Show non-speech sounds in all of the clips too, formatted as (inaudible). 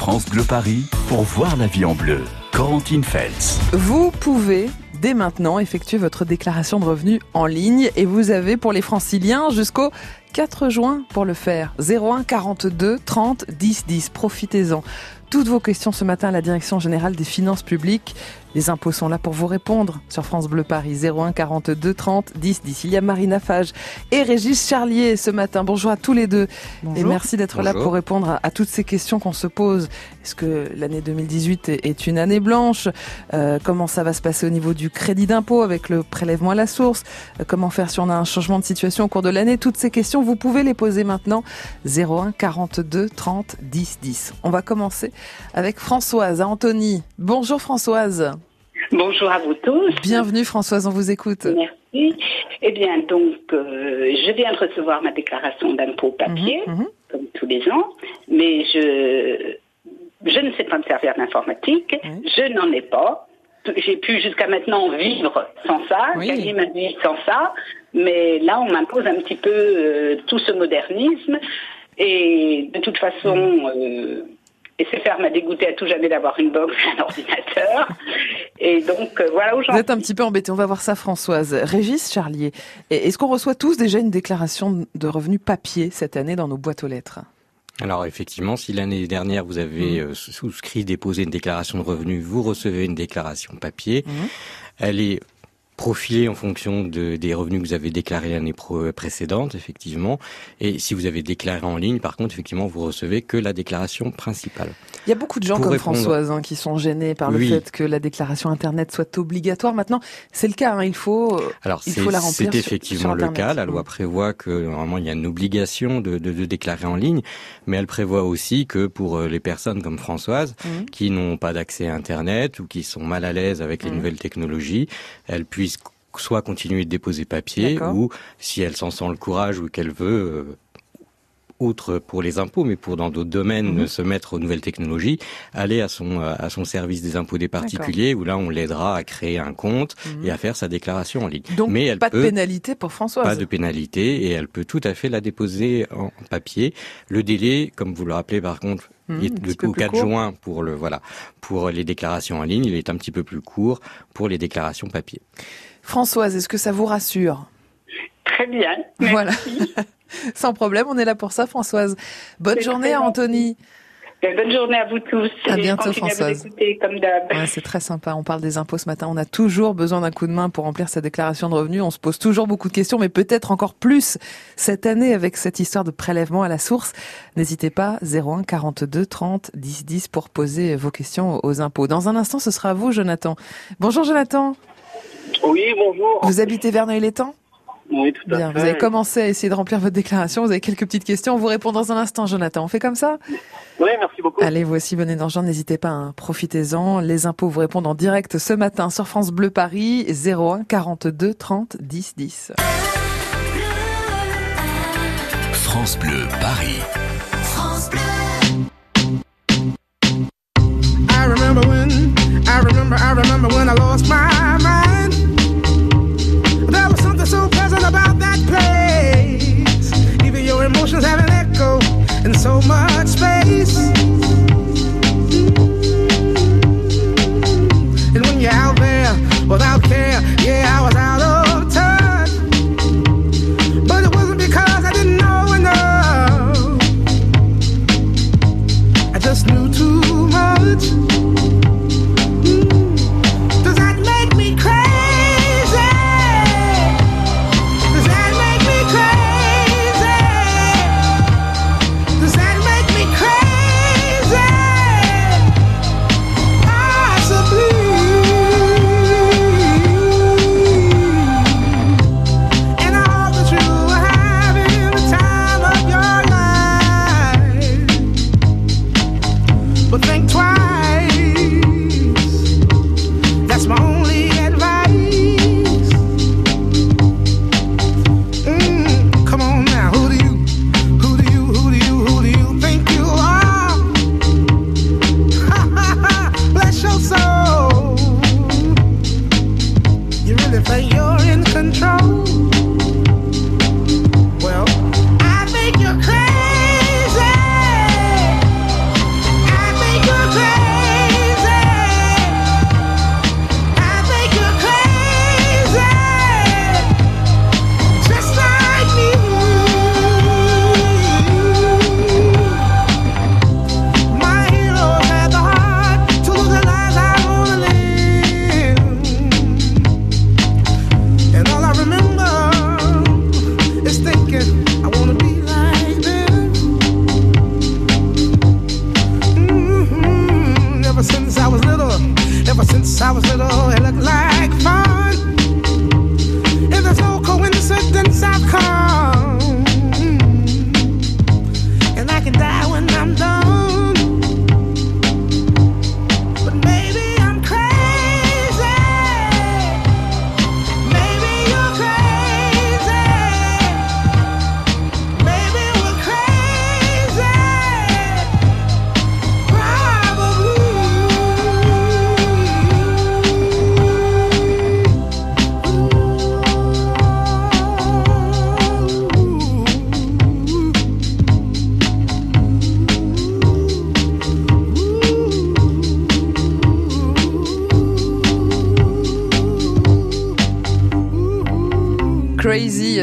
France Bleu Paris pour voir la vie en bleu. Corentine Feltz. Vous pouvez dès maintenant effectuer votre déclaration de revenus en ligne et vous avez pour les franciliens jusqu'au 4 juin pour le faire. 01 42 30 10 10. Profitez-en. Toutes vos questions ce matin à la Direction Générale des Finances Publiques. Les impôts sont là pour vous répondre sur France Bleu Paris 01 42 30 10 10. Il y a Marina Fage et Régis Charlier ce matin. Bonjour à tous les deux. Et merci d'être là pour répondre à, toutes ces questions qu'on se pose. Est-ce que l'année 2018 est, une année blanche? Euh, Comment ça va se passer au niveau du crédit d'impôt avec le prélèvement à la source? Euh, Comment faire si on a un changement de situation au cours de l'année? Toutes ces questions, vous pouvez les poser maintenant. 01 42 30 10 10. On va commencer avec Françoise à Antony. Bonjour Françoise. Bonjour à vous tous. Bienvenue Françoise, on vous écoute. Merci. Eh bien, donc, euh, je viens de recevoir ma déclaration d'impôt papier, mhm, mhm. comme tous les ans, mais je, je ne sais pas me servir d'informatique, je n'en ai pas. J'ai pu jusqu'à maintenant vivre sans ça, gagner ma vie sans ça, mais là, on m'impose un petit peu euh, tout ce modernisme. Et de toute façon, euh, et c'est faire m'a dégoûté à tout jamais d'avoir une box et (laughs) un ordinateur. Et donc, euh, voilà où Vous êtes un petit peu embêté. On va voir ça, Françoise. Régis Charlier, est-ce qu'on reçoit tous déjà une déclaration de revenus papier cette année dans nos boîtes aux lettres? Alors effectivement, si l'année dernière vous avez mmh. euh, souscrit, déposé une déclaration de revenus, vous recevez une déclaration papier. Mmh. Elle est profilé en fonction de, des revenus que vous avez déclarés l'année précédente, effectivement. Et si vous avez déclaré en ligne, par contre, effectivement, vous recevez que la déclaration principale. Il y a beaucoup de gens comme Françoise hein, qui sont gênés par le fait que la déclaration Internet soit obligatoire. Maintenant, c'est le cas, hein, il faut, euh, Alors, il faut la remplir. C'est effectivement le cas. La loi prévoit que normalement il y a une obligation de, de, de, déclarer en ligne, mais elle prévoit aussi que pour euh, les personnes comme Françoise, mmh. qui n'ont pas d'accès à Internet ou qui sont mal à l'aise avec les mmh. nouvelles technologies, elles puissent soit continuer de déposer papier, ou si elle s'en sent le courage ou qu'elle veut, euh, outre pour les impôts, mais pour dans d'autres domaines, mhm. se mettre aux nouvelles technologies, aller à son à son service des impôts des particuliers, où là on l'aidera à créer un compte mhm. et à faire sa déclaration en ligne. Donc mais elle pas de pénalité pour Françoise. Pas de pénalité et elle peut tout à fait la déposer en papier. Le délai, comme vous le rappelez par contre, mmh, le 4 juin pour le voilà pour les déclarations en ligne, il est un petit peu plus court pour les déclarations papier. Françoise, est-ce que ça vous rassure? Très bien. Merci. Voilà. (laughs) (laughs) Sans problème, on est là pour ça, Françoise. Bonne journée à Anthony. Ben, bonne journée à vous tous. À bientôt, Françoise. c'est très sympa. On parle des impôts ce matin. On a toujours besoin d'un coup de main pour remplir sa déclaration de revenus. On se pose toujours beaucoup de questions, mais peut-être encore plus cette année avec cette histoire de prélèvement à la source. N'hésitez pas, 01 42 30 10 10 pour poser vos questions aux impôts. Dans un instant, ce sera à vous, Jonathan. Bonjour, Jonathan. Oui, bonjour. Vous habitez Verneuil-les-Temps? Oui, tout à Bien, fait. Vous avez commencé à essayer de remplir votre déclaration. Vous avez quelques petites questions. On vous répond dans un instant, Jonathan. On fait comme ça Oui, merci beaucoup. Allez, vous aussi, venez d'argent. N'hésitez pas, hein. profitez-en. Les impôts vous répondent en direct ce matin sur France Bleu Paris, 01 42 30 10 10. France Bleu Paris.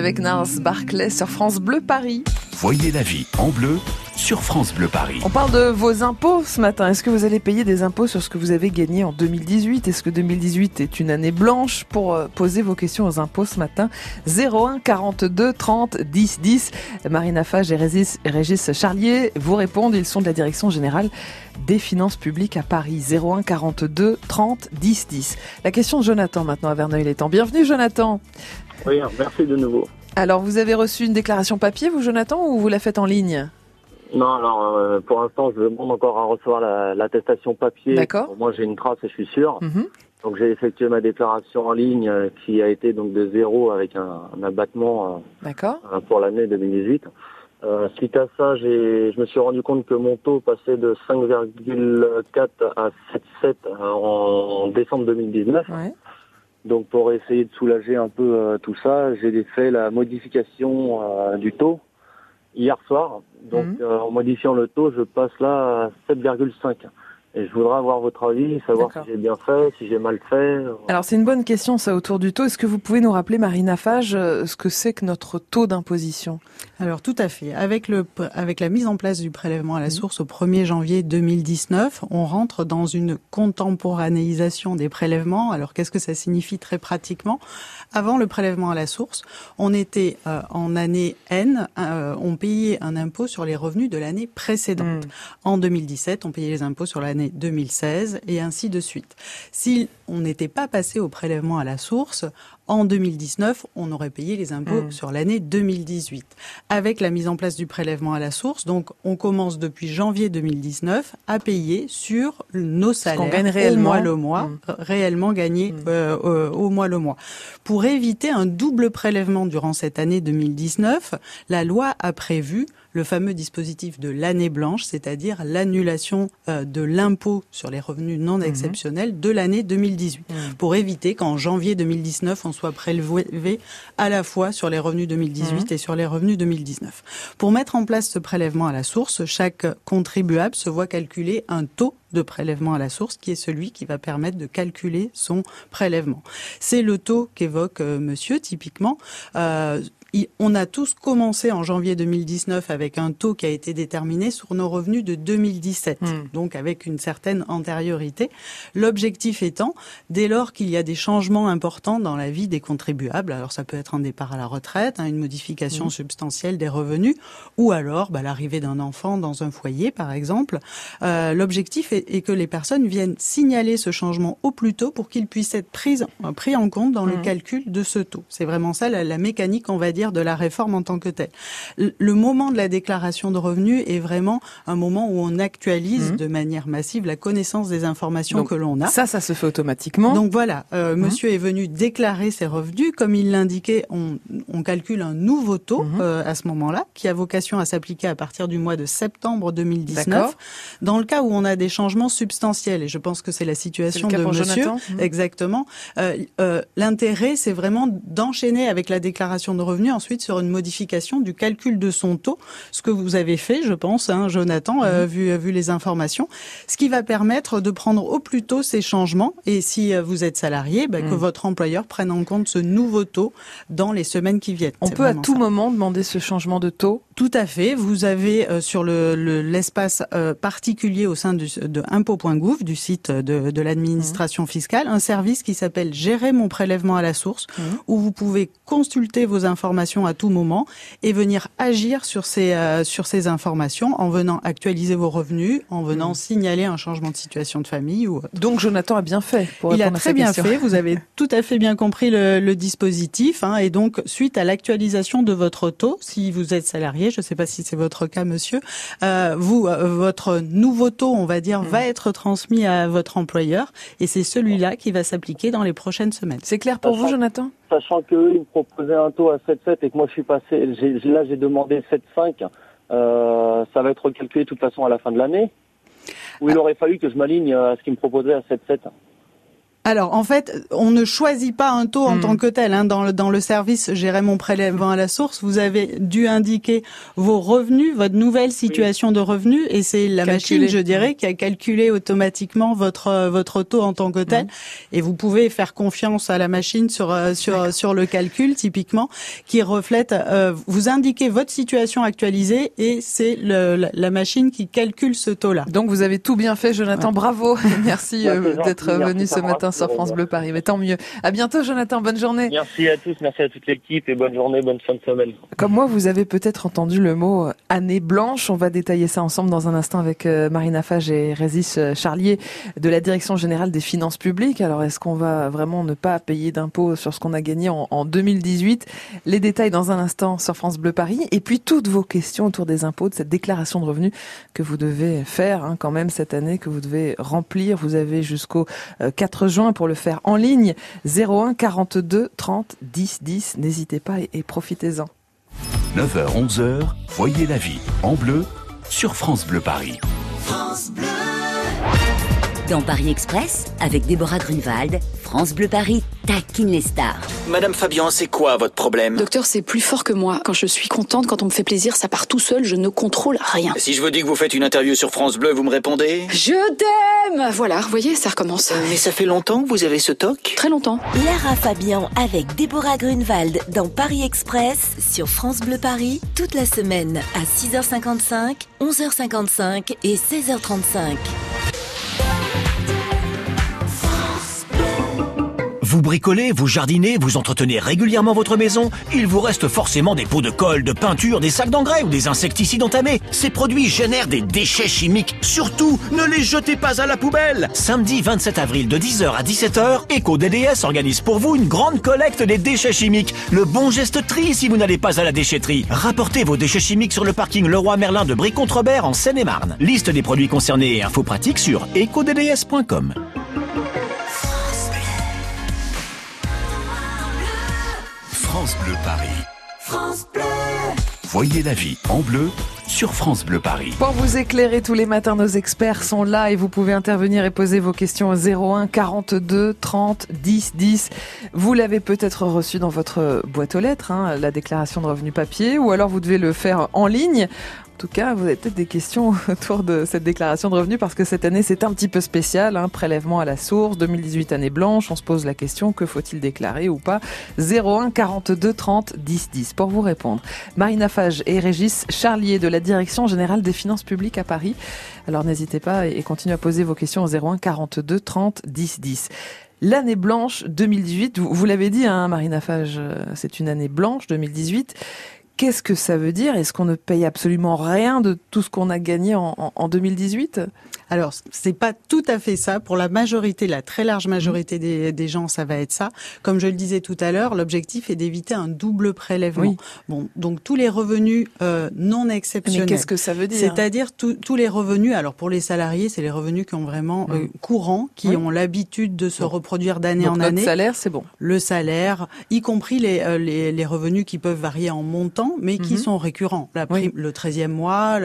Avec Nars Barclay sur France Bleu Paris. Voyez la vie en bleu sur France Bleu Paris. On parle de vos impôts ce matin. Est-ce que vous allez payer des impôts sur ce que vous avez gagné en 2018 Est-ce que 2018 est une année blanche? Pour euh, poser vos questions aux impôts ce matin 01 42 30 10 10. Marina Fage et Régis Charlier vous répondent. Ils sont de la direction générale des finances publiques à Paris. 01 42 30 10 10. La question de Jonathan maintenant à Verneuil-les-Temps. Bienvenue Jonathan. Oui, merci de nouveau. Alors, vous avez reçu une déclaration papier, vous, Jonathan, ou vous la faites en ligne? Non, alors, euh, pour l'instant, je demande encore à recevoir l'attestation papier. D'accord. Moi, j'ai une trace et je suis sûr. Mhm. Donc, j'ai effectué ma déclaration en ligne euh, qui a été donc de zéro avec un, abattement euh, pour l'année 2018. suite à ça, je me suis rendu compte que mon taux passait de 5,4 à 7,7 en décembre 2019. Ouais. Donc pour essayer de soulager un peu euh, tout ça, j'ai fait la modification euh, du taux hier soir. Donc Mhm. euh, en modifiant le taux, je passe là à 7,5. Et je voudrais avoir votre avis, savoir si j'ai bien fait, si j'ai mal fait. Alors, c'est une bonne question, ça, autour du taux. Est-ce que vous pouvez nous rappeler, Marina Fage, euh, ce que c'est que notre taux d'imposition? Alors tout à fait. Avec le avec la mise en place du prélèvement à la Mhm. source au 1er janvier 2019, on rentre dans une contemporanéisation des prélèvements. Alors qu'est-ce que ça signifie très pratiquement? Avant le prélèvement à la source, on était euh, en année N, euh, on payait un impôt sur les revenus de l'année précédente. En 2017, on payait les impôts sur l'année 2016 et ainsi de suite. Si on n'était pas passé au prélèvement à la source, en 2019, on aurait payé les impôts Mm. sur l'année 2018. Avec la mise en place du prélèvement à la source, donc on commence depuis janvier 2019 à payer sur nos salaires gagne au réellement. mois le mois, Mm. réellement gagné Mm. euh, euh, au mois le mois. Pour éviter un double prélèvement durant cette année 2019, la loi a prévu le fameux dispositif de l'année blanche, c'est-à-dire l'annulation euh, de l'impôt sur les revenus non exceptionnels de l'année 2018, Mhm. pour éviter qu'en janvier 2019, on soit prélevé à la fois sur les revenus 2018 et sur les revenus 2019. Pour mettre en place ce prélèvement à la source, chaque contribuable se voit calculer un taux de prélèvement à la source qui est celui qui va permettre de calculer son prélèvement. C'est le taux qu'évoque euh, monsieur typiquement. Euh, on a tous commencé en janvier 2019 avec un taux qui a été déterminé sur nos revenus de 2017, Mm. donc avec une certaine antériorité. L'objectif étant, dès lors qu'il y a des changements importants dans la vie des contribuables, alors ça peut être un départ à la retraite, hein, une modification Mm. substantielle des revenus, ou alors bah, l'arrivée d'un enfant dans un foyer, par exemple, euh, l'objectif est, est que les personnes viennent signaler ce changement au plus tôt pour qu'il puisse être pris, pris en compte dans le Mhm. calcul de ce taux. C'est vraiment ça la, la mécanique, on va dire, de la réforme en tant que telle. Le, moment de la déclaration de revenus est vraiment un moment où on actualise Mhm. de manière massive la connaissance des informations Donc, que l'on a. Ça, ça se fait automatiquement. Donc voilà, euh, Mhm. monsieur est venu déclarer ses revenus. Comme il l'indiquait, on, on calcule un nouveau taux Mhm. euh, à ce moment-là, qui a vocation à s'appliquer à partir du mois de septembre 2019. D'accord. Dans le cas où on a des changements substantiels, et je pense que c'est la situation de monsieur, Jonathan. Exactement. Euh, L'intérêt, c'est vraiment d'enchaîner avec la déclaration de revenus, ensuite sur une modification du calcul de son taux, ce que vous avez fait, je pense, hein, Jonathan, euh, Mhm. vu, vu les informations, ce qui va permettre de prendre au plus tôt ces changements, et si euh, vous êtes salarié, bah, que Mhm. votre employeur prenne en compte ce nouveau taux dans les semaines qui viennent. On peut à tout ça. moment demander ce changement de taux. Tout à fait. Vous avez euh, sur le le- l'espace euh, particulier au sein du, de impôt.gouv, du site de, de l'administration fiscale, un service qui s'appelle Gérer mon prélèvement à la source, Mhm. où vous pouvez consulter vos informations à tout moment et venir agir sur ces euh, sur ces informations en venant actualiser vos revenus, en venant Mhm. signaler un changement de situation de famille ou Donc, Jonathan a bien fait pour il a très bien question. fait, vous avez (laughs) tout à fait bien compris le, le dispositif. hein, et donc, suite à l'actualisation de votre taux, si vous êtes salarié, je ne sais pas si c'est votre cas, monsieur, euh, vous, euh, votre nouveau taux, on va dire, Mm. va être transmis à votre employeur. Et c'est celui-là qui va s'appliquer dans les prochaines semaines. C'est clair pour vous, Jonathan? Sachant qu'eux, ils me proposaient un taux à 7,7 et que moi je suis passé, là j'ai demandé 7,5, euh, ça va être recalculé de toute façon à la fin de l'année. Ou il aurait fallu que je m'aligne à ce qu'ils me proposaient à 7,7 Alors en fait, on ne choisit pas un taux en hmm. tant que tel. Hein. Dans, le, dans le service Gérer mon prélèvement à la source, vous avez dû indiquer vos revenus, votre nouvelle situation de revenus, et c'est la machine, je dirais, qui a calculé automatiquement votre votre taux en tant que tel. Hmm. Et vous pouvez faire confiance à la machine sur euh, sur sur le calcul typiquement, qui reflète. Euh, vous indiquez votre situation actualisée et c'est la machine qui calcule ce taux-là. Donc vous avez tout bien fait, Jonathan. Bravo. (laughs) Merci euh, d'être venu ce matin sur France Bleu Paris. Mais tant mieux. À bientôt, Jonathan. Bonne journée. Merci à tous. Merci à toute l'équipe et bonne journée, bonne fin de semaine. Comme moi, vous avez peut-être entendu le mot euh, année blanche. On va détailler ça ensemble dans un instant avec euh, Marina Fage et Régis Charlier de la Direction générale des finances publiques. Alors, est-ce qu'on va vraiment ne pas payer d'impôts sur ce qu'on a gagné en, en 2018 Les détails dans un instant sur France Bleu Paris. Et puis toutes vos questions autour des impôts, de cette déclaration de revenus que vous devez faire hein, quand même cette année, que vous devez remplir. Vous avez jusqu'au 4 euh, pour le faire en ligne. 01 42 30 10 10. N'hésitez pas et, et profitez-en. 9h 11h, voyez la vie en bleu sur France Bleu Paris. France Bleu. Dans Paris Express, avec Déborah Grunewald, France Bleu Paris taquine les stars. Madame Fabian, c'est quoi votre problème? Docteur, c'est plus fort que moi. Quand je suis contente, quand on me fait plaisir, ça part tout seul, je ne contrôle rien. Si je vous dis que vous faites une interview sur France Bleu, vous me répondez? Je t'aime Voilà, vous voyez, ça recommence. Mais ça fait longtemps que vous avez ce toc? Très longtemps. Lara Fabian avec Déborah Grunewald dans Paris Express sur France Bleu Paris toute la semaine à 6h55, 11h55 et 16h35. Vous bricolez, vous jardinez, vous entretenez régulièrement votre maison, il vous reste forcément des pots de colle, de peinture, des sacs d'engrais ou des insecticides entamés. Ces produits génèrent des déchets chimiques. Surtout, ne les jetez pas à la poubelle. Samedi 27 avril de 10h à 17h, EcoDDS organise pour vous une grande collecte des déchets chimiques. Le bon geste tri si vous n'allez pas à la déchetterie. Rapportez vos déchets chimiques sur le parking Leroy Merlin de Brie-Contrebert en Seine-et-Marne. Liste des produits concernés et infos pratiques sur ecodds.com. France Bleu Paris. France Bleu. Voyez la vie en bleu sur France Bleu Paris. Pour vous éclairer tous les matins, nos experts sont là et vous pouvez intervenir et poser vos questions au 01 42 30 10 10. Vous l'avez peut-être reçu dans votre boîte aux lettres, hein, la déclaration de revenus papier, ou alors vous devez le faire en ligne. En tout cas, vous avez peut-être des questions (laughs) autour de cette déclaration de revenus parce que cette année c'est un petit peu spécial, hein, prélèvement à la source, 2018 année blanche, on se pose la question que faut-il déclarer ou pas? 01 42 30 10 10 pour vous répondre. Marina Fage et Régis Charlier de la Direction générale des finances publiques à Paris. Alors n'hésitez pas et continuez à poser vos questions au 01 42 30 10 10. L'année blanche 2018, vous, l'avez dit, hein, Marina Fage, euh, c'est une année blanche 2018. Qu'est-ce que ça veut dire? Est-ce qu'on ne paye absolument rien de tout ce qu'on a gagné en, en 2018 alors, c'est pas tout à fait ça. Pour la majorité, la très large majorité des, des gens, ça va être ça. Comme je le disais tout à l'heure, l'objectif est d'éviter un double prélèvement. Bon, donc tous les revenus euh, non exceptionnels. Mais qu'est-ce que ça veut dire? C'est-à-dire tous les revenus. Alors pour les salariés, c'est les revenus qui ont vraiment euh, courants, qui ont l'habitude de se reproduire d'année en année. Le salaire, c'est bon. Le salaire, y compris les, euh, les, les, revenus qui peuvent varier en montant, mais qui mhm. sont récurrents. La prime, le 13e mois,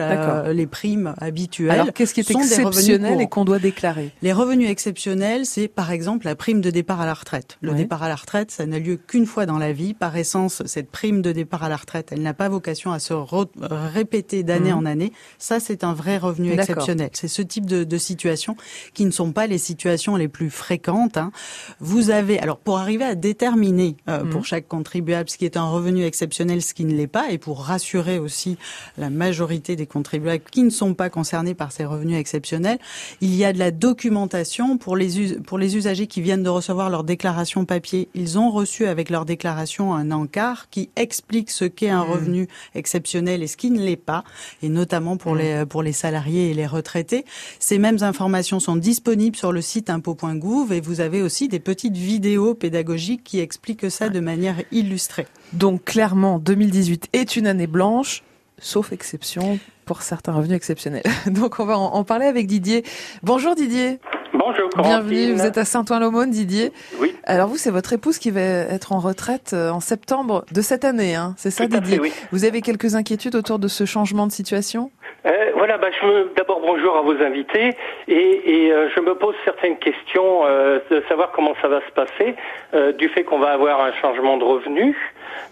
les primes habituelles. Alors qu'est-ce qui est exceptionnel et qu'on doit déclarer? Les revenus exceptionnels, c'est par exemple la prime de départ à la retraite. Le départ à la retraite, ça n'a lieu qu'une fois dans la vie. Par essence, cette prime de départ à la retraite, elle n'a pas vocation à se répéter d'année mhm. en année. Ça, c'est un vrai revenu exceptionnel. C'est ce type de, de, situations qui ne sont pas les situations les plus fréquentes. Hein. Vous avez, alors pour arriver à déterminer euh, pour mhm. chaque contribuable ce qui est un revenu exceptionnel, ce qui ne l'est pas, et pour rassurer aussi la majorité des contribuables qui ne sont pas concernés par ces revenus exceptionnels, il y a de la documentation pour les, pour les usagers qui viennent de recevoir leur déclaration papier. Ils ont reçu avec leur déclaration un encart qui explique ce qu'est un mmh. revenu exceptionnel et ce qui ne l'est pas, et notamment pour, mmh. les, pour les salariés et les retraités. Ces mêmes informations sont disponibles sur le site impôt.gouv et vous avez aussi des petites vidéos pédagogiques qui expliquent ça de manière illustrée. Donc clairement, 2018 est une année blanche sauf exception pour certains revenus exceptionnels. (laughs) Donc on va en, parler avec Didier. Bonjour Didier. Bonjour. Bienvenue, vous êtes à Saint-Ouen-l'Aumône, Didier. Oui. Alors vous, c'est votre épouse qui va être en retraite euh, en septembre de cette année, hein c'est ça Didier oui. Vous avez quelques inquiétudes autour de ce changement de situation? Euh, voilà, bah, je me, d'abord bonjour à vos invités et, et euh, je me pose certaines questions euh, de savoir comment ça va se passer euh, du fait qu'on va avoir un changement de revenu.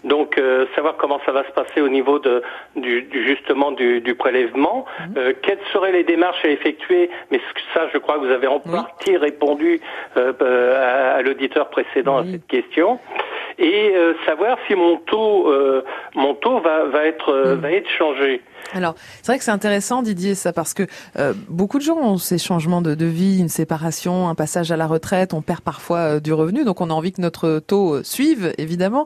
Donc savoir comment ça va se passer au niveau de du, du justement du, du prélèvement. Mhm. quelles seraient les démarches à effectuer? Mais ça, je crois que vous avez en partie répondu à, à l'auditeur précédent à cette question et savoir si mon taux mon taux va, va être mhm. va être changé. Alors, c'est vrai que c'est intéressant, Didier, ça, parce que euh, beaucoup de gens ont ces changements de, de, vie, une séparation, un passage à la retraite, on perd parfois euh, du revenu, donc on a envie que notre taux euh, suive, évidemment.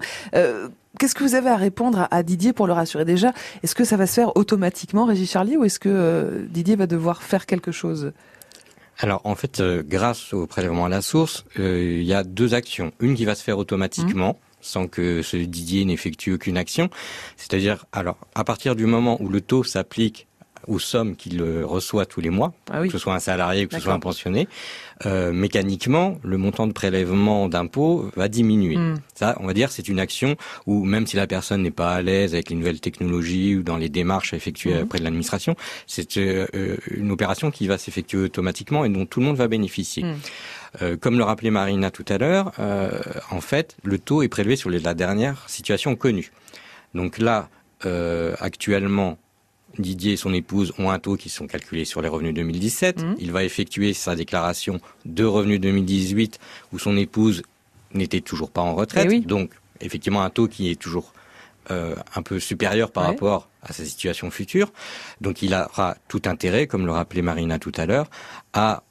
Qu'est-ce que vous avez à répondre à, Didier pour le rassurer déjà? Est-ce que ça va se faire automatiquement, Régis Charlier, ou est-ce que Didier va devoir faire quelque chose? Alors en fait, grâce au prélèvement à la source, il y a deux actions. Une qui va se faire automatiquement, sans que ce Didier n'effectue aucune action. C'est-à-dire, alors, à partir du moment où le taux s'applique aux sommes qu'il reçoit tous les mois, ah que ce soit un salarié ou que ce soit un pensionné, euh, mécaniquement, le montant de prélèvement d'impôt va diminuer. Hmm. Ça, on va dire, c'est une action où même si la personne n'est pas à l'aise avec les nouvelles technologies ou dans les démarches à effectuer hmm. auprès de l'administration, c'est euh, une opération qui va s'effectuer automatiquement et dont tout le monde va bénéficier. Hmm. Euh, comme le rappelait Marina tout à l'heure, euh, en fait, le taux est prélevé sur la dernière situation connue. Donc là, euh, actuellement, Didier et son épouse ont un taux qui sont calculés sur les revenus 2017. Mmh. Il va effectuer sa déclaration de revenus 2018 où son épouse n'était toujours pas en retraite. Eh Donc, effectivement, un taux qui est toujours un peu supérieur par rapport à sa situation future. Donc, il aura tout intérêt, comme le rappelait Marina tout à l'heure, à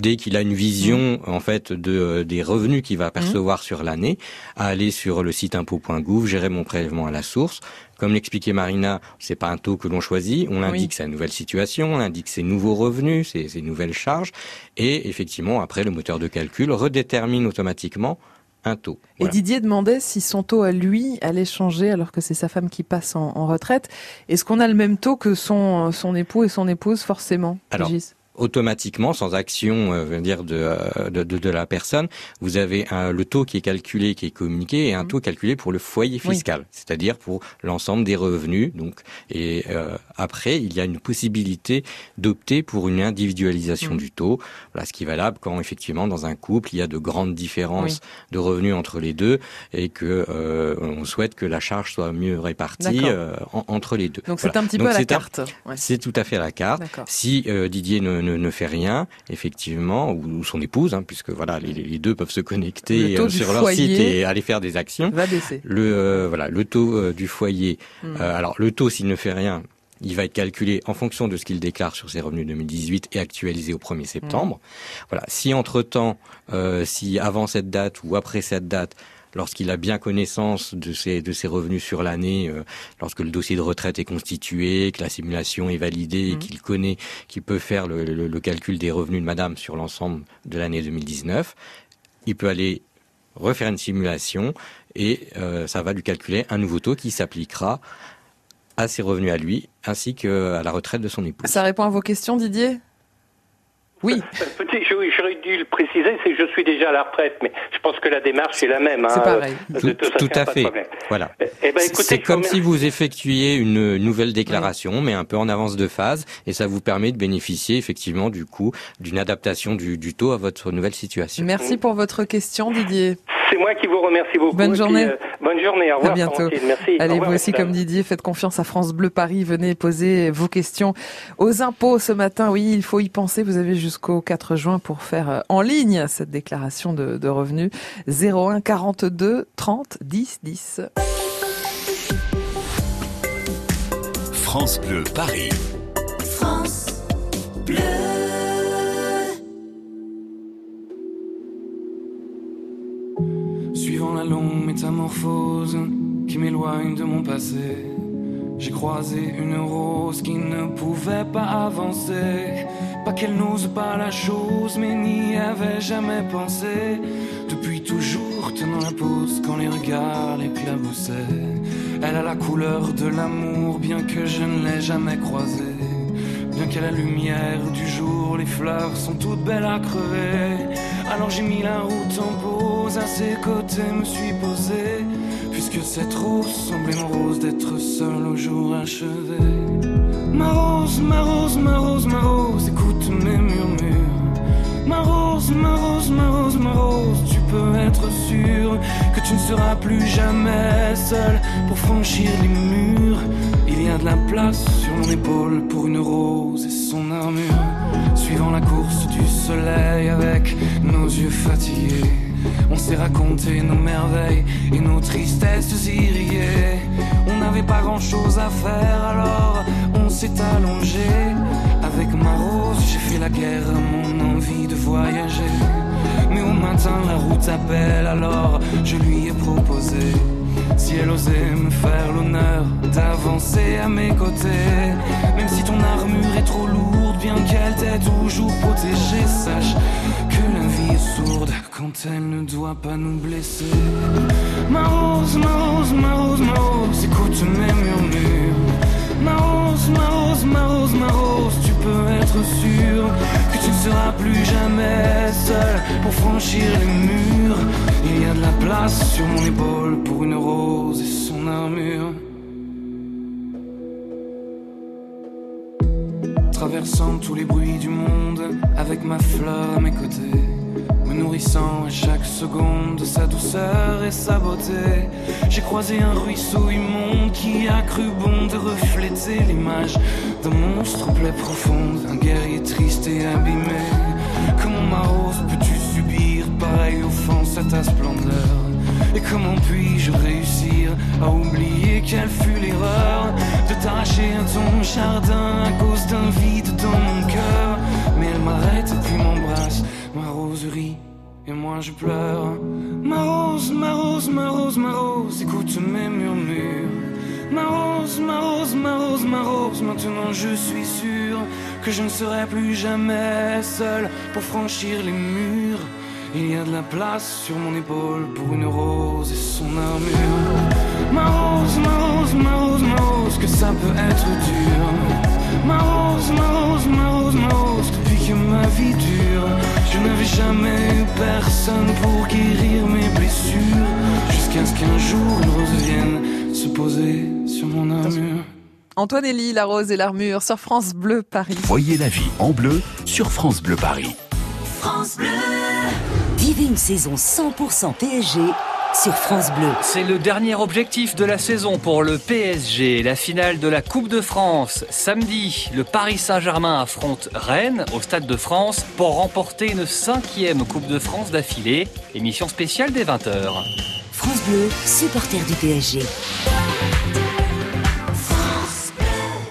dès qu'il a une vision mmh. en fait de euh, des revenus qu'il va mmh. percevoir sur l'année, à aller sur le site impôt.gouv, gérer mon prélèvement à la source. Comme l'expliquait Marina, c'est pas un taux que l'on choisit, on indique sa nouvelle situation, on indique ses nouveaux revenus, ses, ses nouvelles charges, et effectivement après le moteur de calcul redétermine automatiquement un tôt. Et Didier demandait si son taux à lui allait changer alors que c'est sa femme qui passe en, retraite. Est-ce qu'on a le même taux que son, son époux et son épouse forcément Alors, automatiquement, sans action euh, dire euh, de, de, de, la personne, vous avez un, le taux qui est calculé, qui est communiqué, et un mmh. taux calculé pour le foyer fiscal, c'est-à-dire pour l'ensemble des revenus. Donc, et euh, après, il y a une possibilité d'opter pour une individualisation mmh. du taux. Voilà, ce qui est valable quand effectivement dans un couple il y a de grandes différences de revenus entre les deux et que euh, on souhaite que la charge soit mieux répartie entre les deux. Donc c'est un petit peu à la carte. C'est tout à fait à la carte. Si Didier ne ne, fait rien, effectivement, ou, son épouse, hein, puisque voilà, les, deux peuvent se connecter euh, sur leur site et aller faire des actions. Va baisser. Le euh, voilà, le taux euh, du foyer. Hmm. alors le taux, s'il ne fait rien, il va être calculé en fonction de ce qu'il déclare sur ses revenus 2018 et actualisé au 1er septembre. Hmm. Voilà. Si entre temps, si avant cette date ou après cette date, lorsqu'il a bien connaissance de ses, de ses revenus sur l'année, euh, lorsque le dossier de retraite est constitué, que la simulation est validée, mmh. qu'il connaît, qu'il peut faire le, le, calcul des revenus de madame sur l'ensemble de l'année 2019, il peut aller refaire une simulation et euh, ça va lui calculer un nouveau taux qui s'appliquera à ses revenus à lui ainsi qu'à la retraite de son épouse. Ça répond à vos questions, Didier? Oui. Euh, petit, j'aurais dû le préciser, c'est que je suis déjà à la retraite, mais je pense que la démarche est la même. C'est hein, pareil. tout, à fait. Voilà. Eh, eh ben, c'est comme si vous effectuiez une nouvelle déclaration, mais un peu en avance de phase, et ça vous permet de bénéficier effectivement du coup d'une adaptation du, du taux à votre nouvelle situation. Merci pour votre question, Didier. C'est moi qui vous remercie beaucoup. Bonne journée. Euh, bonne journée. Au revoir. À bientôt. Merci. Allez, vous aussi, comme Didier, faites confiance à France Bleu Paris. Venez poser vos questions aux impôts ce matin. Oui, il faut y penser. Vous avez jusqu'au 4 juin pour faire euh, en ligne cette déclaration de, de revenus. 01 42 30 10 10. France Bleu Paris. France Bleu. Longue métamorphose qui m'éloigne de mon passé, j'ai croisé une rose qui ne pouvait pas avancer. Pas qu'elle n'ose pas la chose, mais n'y avait jamais pensé. Depuis toujours tenant la pose quand les regards l'éclaboussaient. Elle a la couleur de l'amour, bien que je ne l'ai jamais croisée. Bien qu'à la lumière du jour, les fleurs sont toutes belles à crever. Alors j'ai mis la route en pause, à ses côtés me suis posé. Puisque cette rose semblait rose d'être seule au jour achevé. Ma rose, ma rose, ma rose, ma rose, écoute mes murmures. Ma rose, ma rose, ma rose, ma rose, tu peux être sûr que tu ne seras plus jamais seul pour franchir les murs. Il y a de la place sur mon épaule pour une rose et son armure. Suivant la course du soleil avec nos yeux fatigués, on s'est raconté nos merveilles et nos tristesses irriguées. On n'avait pas grand chose à faire alors on s'est allongé. Avec ma rose, j'ai fait la guerre mon envie de voyager. Mais au matin, la route appelle, alors je lui ai proposé. Si elle osait me faire l'honneur d'avancer à mes côtés, même si ton armure est trop lourde, bien qu'elle t'ait toujours protégée, sache que la vie est sourde quand elle ne doit pas nous blesser. Ma rose, ma rose, ma rose, ma rose, écoute mes murmures. Ma rose, ma rose, ma rose, ma rose, peux être sûr que tu ne seras plus jamais seul pour franchir les murs. Il y a de la place sur mon épaule pour une rose et son armure. Traversant tous les bruits du monde avec ma fleur à mes côtés me nourrissant à chaque seconde de sa douceur et sa beauté. J'ai croisé un ruisseau immonde qui a cru bon de refléter l'image d'un monstre plaie profonde, un guerrier triste et abîmé. Comment ma rose peux-tu subir pareille offense à ta splendeur? Et comment puis-je réussir à oublier quelle fut l'erreur de t'arracher à ton jardin à cause d'un vide dans mon cœur? Mais elle m'arrête et puis m'embrasse et moi je pleure. Ma rose, ma rose, ma rose, ma rose, écoute mes murmures. Ma rose, ma rose, ma rose, ma rose, maintenant je suis sûr que je ne serai plus jamais seul pour franchir les murs. Il y a de la place sur mon épaule pour une rose et son armure. Ma rose, ma rose, ma rose, ma rose, que ça peut être dur. Ma rose, ma rose, ma rose, ma rose, que ma vie dure, je n'avais jamais eu personne pour guérir mes blessures. Jusqu'à ce qu'un jour une rose vienne se poser sur mon armure. Antoine Elie, La Rose et l'Armure sur France Bleu Paris. Voyez la vie en bleu sur France Bleu Paris. France Bleu. Vivez une saison 100% PSG sur France Bleu. C'est le dernier objectif de la saison pour le PSG. La finale de la Coupe de France. Samedi, le Paris Saint-Germain affronte Rennes au Stade de France pour remporter une cinquième Coupe de France d'affilée. Émission spéciale des 20h. France Bleu, supporter du PSG.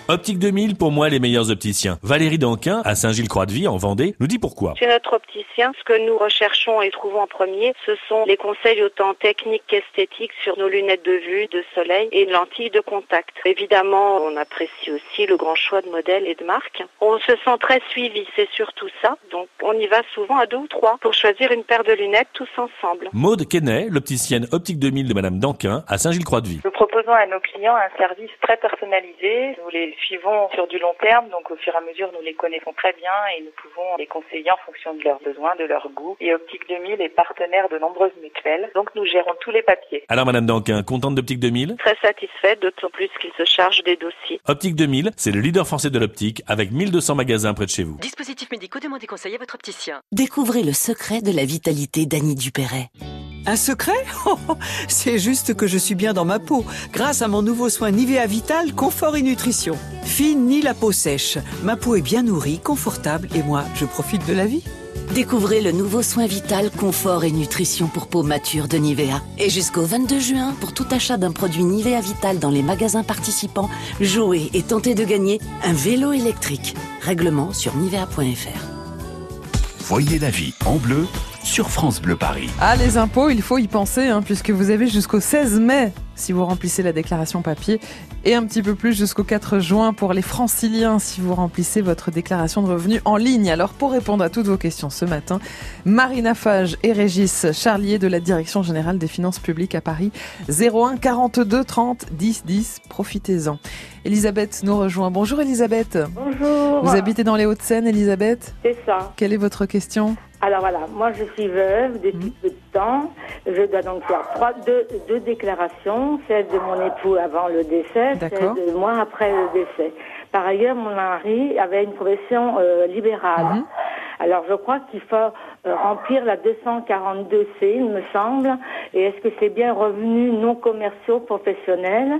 Optique 2000, pour moi, les meilleurs opticiens. Valérie Danquin, à Saint-Gilles-Croix-de-Vie, en Vendée, nous dit pourquoi. Chez notre opticien, ce que nous recherchons et trouvons en premier, ce sont les conseils autant techniques qu'esthétiques sur nos lunettes de vue, de soleil et une lentille de contact. Évidemment, on apprécie aussi le grand choix de modèles et de marques. On se sent très suivi, c'est surtout ça. Donc, on y va souvent à deux ou trois pour choisir une paire de lunettes tous ensemble. Maude Kenney, l'opticienne Optique 2000 de Madame Danquin, à Saint-Gilles-Croix-de-Vie. Nous proposons à nos clients un service très personnalisé. Nous les suivons sur du long terme, donc au fur et à mesure, nous les connaissons très bien et nous pouvons les conseiller en fonction de leurs besoins, de leurs goûts. Et Optique 2000 est partenaire de nombreuses mutuelles, donc nous gérons tous les papiers. Alors Madame Danquin, contente d'Optique 2000 Très satisfaite, d'autant plus qu'ils se chargent des dossiers. Optique 2000, c'est le leader français de l'optique avec 1200 magasins près de chez vous. Dispositifs médicaux, demandez conseil à votre opticien. Découvrez le secret de la vitalité d'Annie Dupéret. Un secret (laughs) C'est juste que je suis bien dans ma peau, grâce à mon nouveau soin Nivea Vital Confort et Nutrition. Fine ni la peau sèche, ma peau est bien nourrie, confortable et moi, je profite de la vie. Découvrez le nouveau soin vital, confort et nutrition pour peau mature de Nivea. Et jusqu'au 22 juin, pour tout achat d'un produit Nivea Vital dans les magasins participants, jouez et tentez de gagner un vélo électrique. Règlement sur nivea.fr. Voyez la vie en bleu sur France Bleu Paris. Ah, les impôts, il faut y penser, hein, puisque vous avez jusqu'au 16 mai si vous remplissez la déclaration papier et un petit peu plus jusqu'au 4 juin pour les franciliens si vous remplissez votre déclaration de revenus en ligne. Alors pour répondre à toutes vos questions ce matin, Marina Fage et Régis Charlier de la Direction Générale des Finances Publiques à Paris 01 42 30 10 10. Profitez-en. Elisabeth nous rejoint. Bonjour Elisabeth. Bonjour. Vous habitez dans les Hauts-de-Seine, Elisabeth? C'est ça. Quelle est votre question? Alors voilà, moi je suis veuve depuis peu de temps. Je dois donc faire trois, deux, deux déclarations, celle de mon époux avant le décès, celle de moi après le décès. Par ailleurs, mon mari avait une profession euh, libérale. Alors je crois qu'il faut remplir la 242C, il me semble. Et est-ce que c'est bien revenus non commerciaux professionnels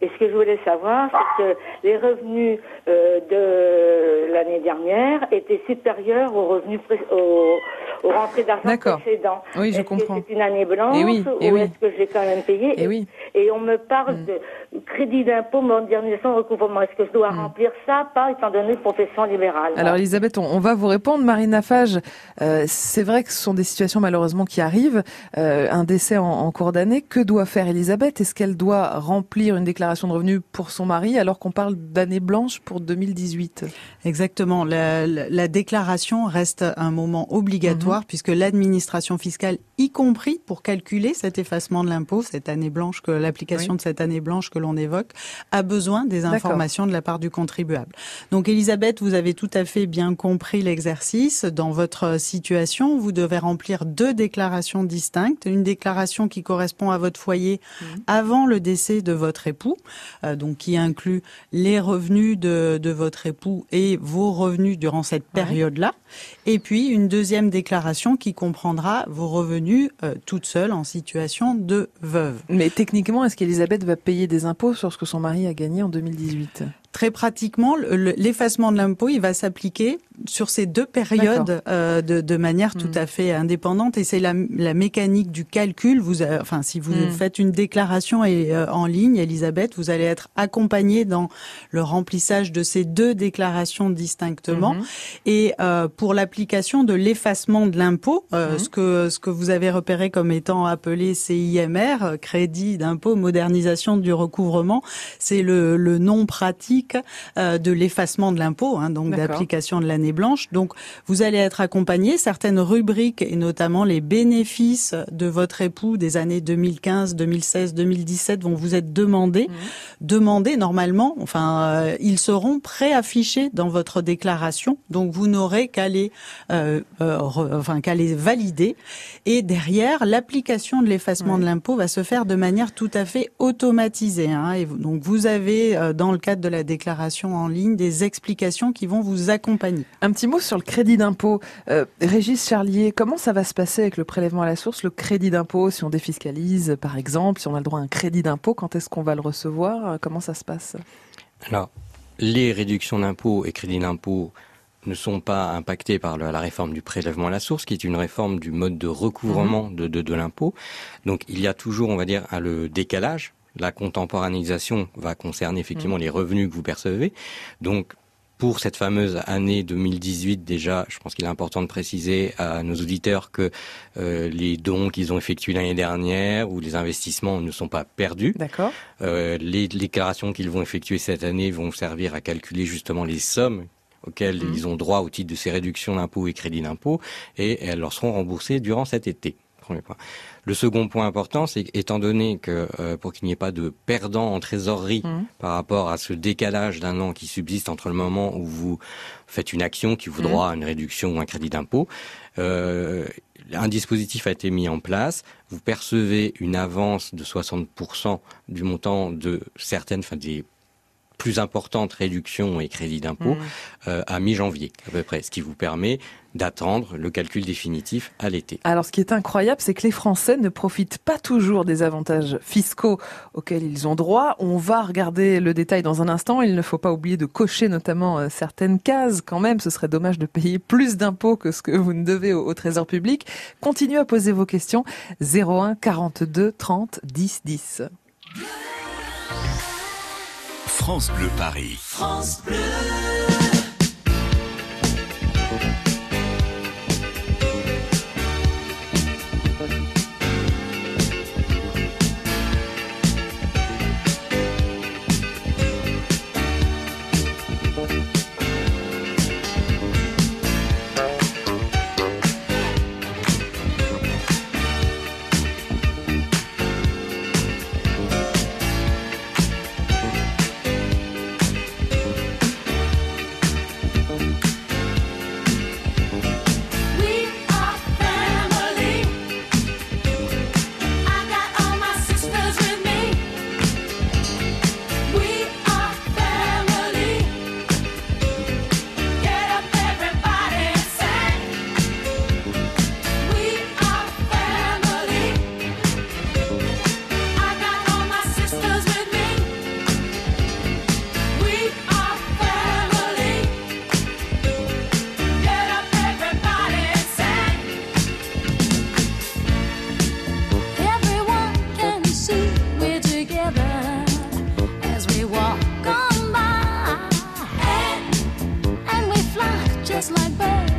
Et ce que je voulais savoir, c'est que les revenus euh, de l'année dernière étaient supérieurs aux revenus aux, aux rentrées d'argent précédents. Oui, je comprends. c'est une année blanche Eh oui, eh ou oui. est-ce que j'ai quand même payé Eh oui. Et on me parle de crédit d'impôt, modernisation, recouvrement. Est-ce que je dois remplir ça, pas étant donné profession libérale? Alors Elisabeth, on, on va vous répondre. Marina Fage, euh, c'est vrai que ce sont des situations malheureusement qui arrivent. Euh, un décès en, en cours d'année, que doit faire Elisabeth? Est-ce qu'elle doit remplir une déclaration de revenus pour son mari alors qu'on parle d'année blanche pour 2018 Exactement. La, la- la déclaration reste un moment obligatoire Mhm. puisque l'administration fiscale, y compris pour calculer cet effacement de l'impôt, cette année blanche, que l'application Oui. de cette année blanche que l'on évoque, a besoin des informations de la part du contribuable. Donc, Elisabeth, vous avez tout à fait bien compris l'exercice. Dans votre situation, vous devez remplir deux déclarations distinctes. Une déclaration qui correspond à votre foyer avant le décès de votre époux, euh, donc qui inclut les revenus de, de votre époux et vos revenus durant cette période-là. Et puis une deuxième déclaration qui comprendra vos revenus euh, toute seule en situation de veuve. Mais techniquement, est-ce qu'Elisabeth va payer des impôts sur ce que son mari a gagné en 2018 Très pratiquement, le- le- l'effacement de l'impôt, il va s'appliquer sur ces deux périodes euh, de, de manière tout à fait indépendante. Et c'est la, la mécanique du calcul. Vous, avez- enfin, si vous Mm. faites une déclaration et, euh, en ligne, Elisabeth, vous allez être accompagnée dans le remplissage de ces deux déclarations distinctement. Mhm. Et euh, pour l'application de l'effacement de l'impôt, euh, ce que ce que vous avez repéré comme étant appelé CIMR, euh, crédit d'impôt modernisation du recouvrement, c'est le, le nom pratique euh, de l'effacement de l'impôt, hein, donc d'application de l'année blanche. Donc vous allez être accompagné certaines rubriques et notamment les bénéfices de votre époux des années 2015, 2016, 2017 vont vous être demandés. Demandés normalement, enfin euh, ils seront préaffichés dans votre déclaration, donc vous n'aurez qu'à les, euh, euh, re- enfin qu'à les valider. Et derrière, l'application de l'effacement de l'impôt va se faire de manière tout à fait automatisée. Hein, et donc vous avez euh, dans le cadre de la déclaration en ligne des explications qui vont vous accompagner. Un petit mot sur le crédit d'impôt. Euh, Régis Charlier, comment ça va se passer avec le prélèvement à la source, le crédit d'impôt Si on défiscalise, par exemple, si on a le droit à un crédit d'impôt, quand est-ce qu'on va le recevoir? Comment ça se passe? Alors, les réductions d'impôts et crédits d'impôt ne sont pas impactés par la réforme du prélèvement à la source, qui est une réforme du mode de recouvrement de, de, de l'impôt. Donc, il y a toujours, on va dire, un, le décalage. La contemporanéisation va concerner effectivement les revenus que vous percevez. Donc, pour cette fameuse année 2018, déjà, je pense qu'il est important de préciser à nos auditeurs que euh, les dons qu'ils ont effectués l'année dernière ou les investissements ne sont pas perdus. D'accord. Euh, les déclarations qu'ils vont effectuer cette année vont servir à calculer justement les sommes auxquelles ils ont droit au titre de ces réductions d'impôts et crédits d'impôts et elles leur seront remboursées durant cet été. Premier point. Le second point important, c'est étant donné que euh, pour qu'il n'y ait pas de perdant en trésorerie Mhm. par rapport à ce décalage d'un an qui subsiste entre le moment où vous faites une action qui vous Mhm. droit à une réduction ou un crédit d'impôt, euh, un dispositif a été mis en place. Vous percevez une avance de 60% du montant de certaines, enfin des plus importantes réductions et crédits d'impôt Mhm. euh, à mi-janvier à peu près, ce qui vous permet d'attendre le calcul définitif à l'été. Alors, ce qui est incroyable, c'est que les Français ne profitent pas toujours des avantages fiscaux auxquels ils ont droit. On va regarder le détail dans un instant. Il ne faut pas oublier de cocher notamment euh, certaines cases. Quand même, ce serait dommage de payer plus d'impôts que ce que vous ne devez au, au Trésor public. Continuez à poser vos questions. 01 42 30 10 10. France Bleu Paris. France Bleu. blackbird.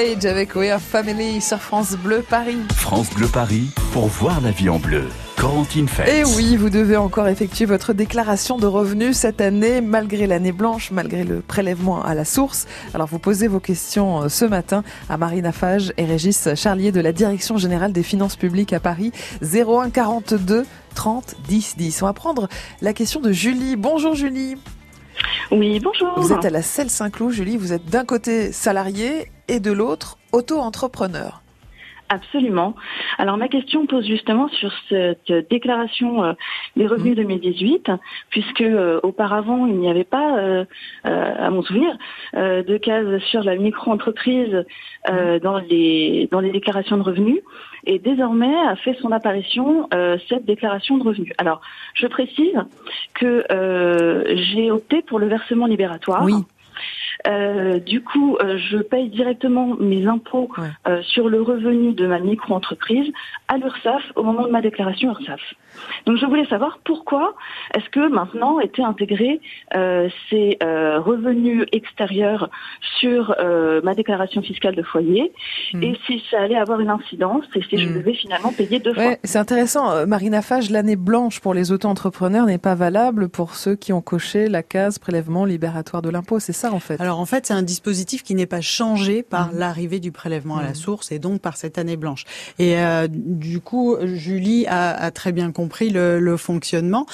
Avec We Are Family sur France Bleu Paris. France Bleu Paris pour voir la vie en bleu. Corentine Fête. Et oui, vous devez encore effectuer votre déclaration de revenus cette année, malgré l'année blanche, malgré le prélèvement à la source. Alors vous posez vos questions euh, ce matin à Marina Fage et Régis Charlier de la Direction Générale des Finances Publiques à Paris. 01 42 30 10 10. On va prendre la question de Julie. Bonjour Julie. Oui, bonjour. Vous êtes à la Selle Saint-Cloud, Julie. Vous êtes d'un côté salarié et de l'autre auto-entrepreneur. Absolument. Alors ma question pose justement sur cette déclaration euh, des revenus 2018, mmh. puisque euh, auparavant il n'y avait pas, euh, à mon souvenir, de case sur la micro-entreprise mmh. dans les dans les déclarations de revenus, et désormais a fait son apparition cette déclaration de revenus. Alors je précise que j'ai opté pour le versement libératoire. Oui. Euh, du coup, euh, je paye directement mes impôts euh, sur le revenu de ma micro-entreprise à l'URSSAF au moment de ma déclaration URSSAF. Donc je voulais savoir pourquoi est-ce que maintenant étaient intégrés ces revenus extérieurs sur ma déclaration fiscale de foyer hmm. et si ça allait avoir une incidence et si je hmm. devais finalement payer deux fois. C'est intéressant. Marina Fage, l'année blanche pour les auto-entrepreneurs n'est pas valable pour ceux qui ont coché la case prélèvement libératoire de l'impôt. C'est ça en fait. Alors en fait, c'est un dispositif qui n'est pas changé par mmh. l'arrivée du prélèvement à la mmh. source et donc par cette année blanche. Et euh, du coup, Julie a, a très bien compris le, le fonctionnement.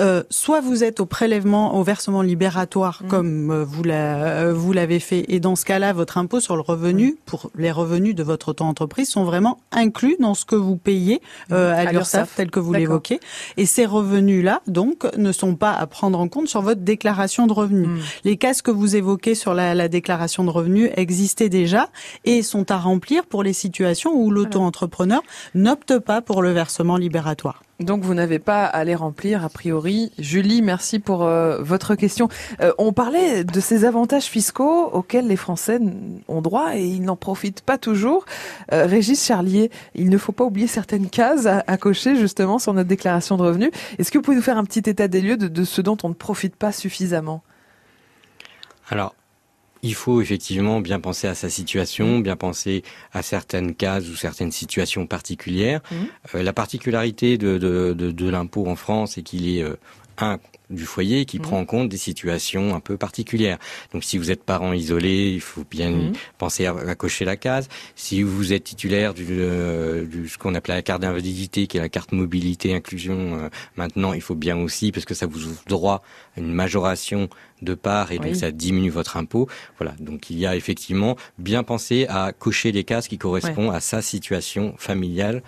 Euh, soit vous êtes au prélèvement, au versement libératoire mmh. comme euh, vous la, vous l'avez fait, et dans ce cas-là, votre impôt sur le revenu pour les revenus de votre auto-entreprise sont vraiment inclus dans ce que vous payez euh, à, à l'URSSAF, tel que vous l'évoquez. Et ces revenus-là, donc, ne sont pas à prendre en compte sur votre déclaration de revenus. Les cas que vous évoquez sur la, la déclaration de revenus existaient déjà et sont à remplir pour les situations où l'auto-entrepreneur n'opte pas pour le versement libératoire. Donc vous n'avez pas à les remplir a priori. Julie, merci pour euh, votre question. Euh, on parlait de ces avantages fiscaux auxquels les Français ont droit et ils n'en profitent pas toujours. Euh, Régis Charlier, il ne faut pas oublier certaines cases à, cocher justement sur notre déclaration de revenus. Est-ce que vous pouvez nous faire un petit état des lieux de, de ce dont on ne profite pas suffisamment? Alors, il faut effectivement bien penser à sa situation, mmh. bien penser à certaines cases ou certaines situations particulières. Mmh. Euh, la particularité de, de, de, de l'impôt en France, c'est qu'il est, euh, un du foyer qui mmh. prend en compte des situations un peu particulières. Donc si vous êtes parent isolé, il faut bien penser à, cocher la case. Si vous êtes titulaire du, euh, du ce qu'on appelle la carte d'invalidité, qui est la carte mobilité inclusion, euh, maintenant il faut bien aussi, parce que ça vous ouvre droit à une majoration de part et donc ça diminue votre impôt. Voilà, donc il y a effectivement bien pensé à cocher les cases qui correspondent à sa situation familiale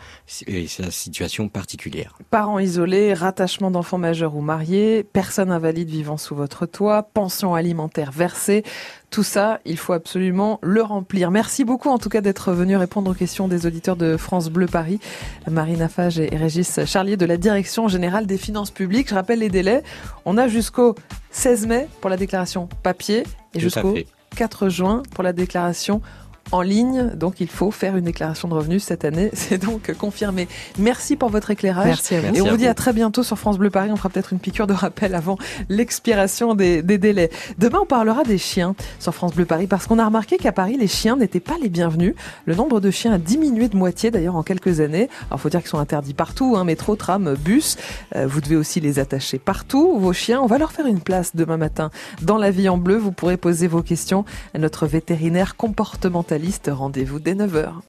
et sa situation particulière. Parents isolés, rattachement d'enfants majeurs ou mariés, personnes invalides vivant sous votre toit, pension alimentaire versée, tout ça, il faut absolument le remplir. Merci beaucoup en tout cas d'être venu répondre aux questions des auditeurs de France Bleu Paris. Marina Fage et Régis Charlier de la Direction Générale des Finances Publiques. Je rappelle les délais. On a jusqu'au 16 mai pour la déclaration papier et jusqu'au 4 juin pour la déclaration en ligne. Donc il faut faire une déclaration de revenus cette année. (laughs) C'est donc confirmé. Merci pour votre éclairage. Merci à vous. Et on vous dit à très bientôt sur France Bleu Paris. On fera peut-être une piqûre de rappel avant l'expiration des, des délais. Demain, on parlera des chiens sur France Bleu Paris parce qu'on a remarqué qu'à Paris, les chiens n'étaient pas les bienvenus. Le nombre de chiens a diminué de moitié d'ailleurs en quelques années. Alors faut dire qu'ils sont interdits partout, hein, métro, tram, bus. Euh, vous devez aussi les attacher partout, vos chiens. On va leur faire une place demain matin dans la vie en bleu. Vous pourrez poser vos questions à notre vétérinaire comportementaliste. Rendez-vous dès 9h.